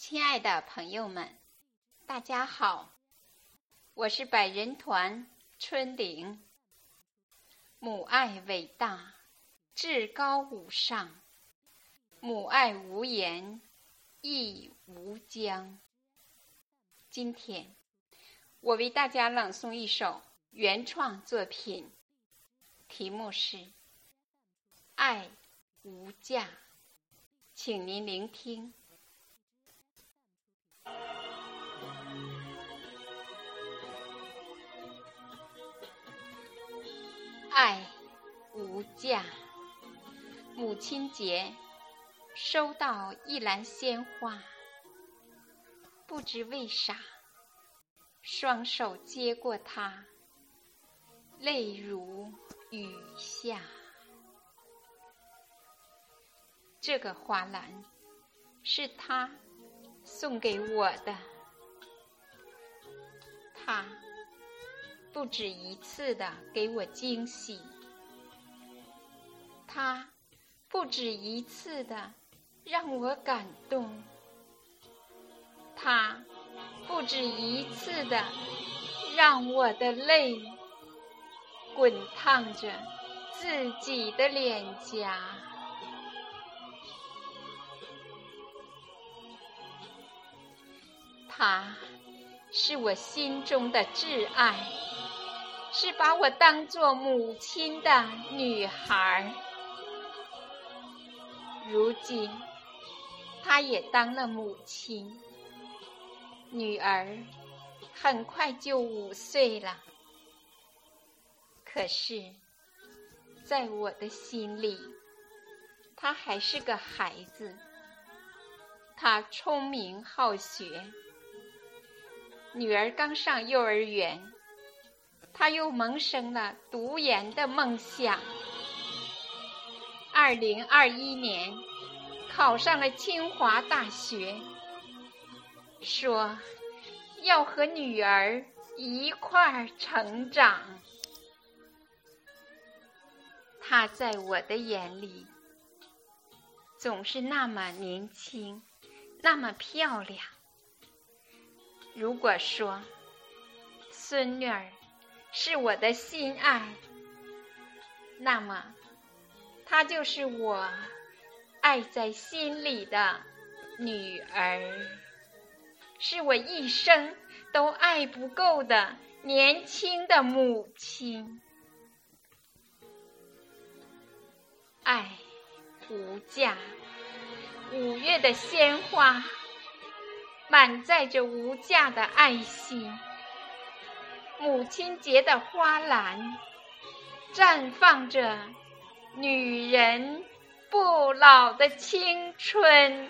亲爱的朋友们，大家好，我是百人团春玲。母爱伟大，至高无上，母爱无言，亦无疆。今天，我为大家朗诵一首原创作品，题目是《爱无价》，请您聆听。爱无价。母亲节，收到一篮鲜花，不知为啥，双手接过它，泪如雨下。这个花篮是他送给我的，他。不止一次的给我惊喜，他不止一次的让我感动，他不止一次的让我的泪滚烫着自己的脸颊，他是我心中的挚爱。是把我当做母亲的女孩，如今她也当了母亲，女儿很快就五岁了。可是，在我的心里，她还是个孩子。她聪明好学，女儿刚上幼儿园。他又萌生了读研的梦想。二零二一年，考上了清华大学，说要和女儿一块儿成长。他在我的眼里，总是那么年轻，那么漂亮。如果说孙女儿，是我的心爱，那么，她就是我爱在心里的女儿，是我一生都爱不够的年轻的母亲。爱无价，五月的鲜花满载着无价的爱心。母亲节的花篮，绽放着女人不老的青春。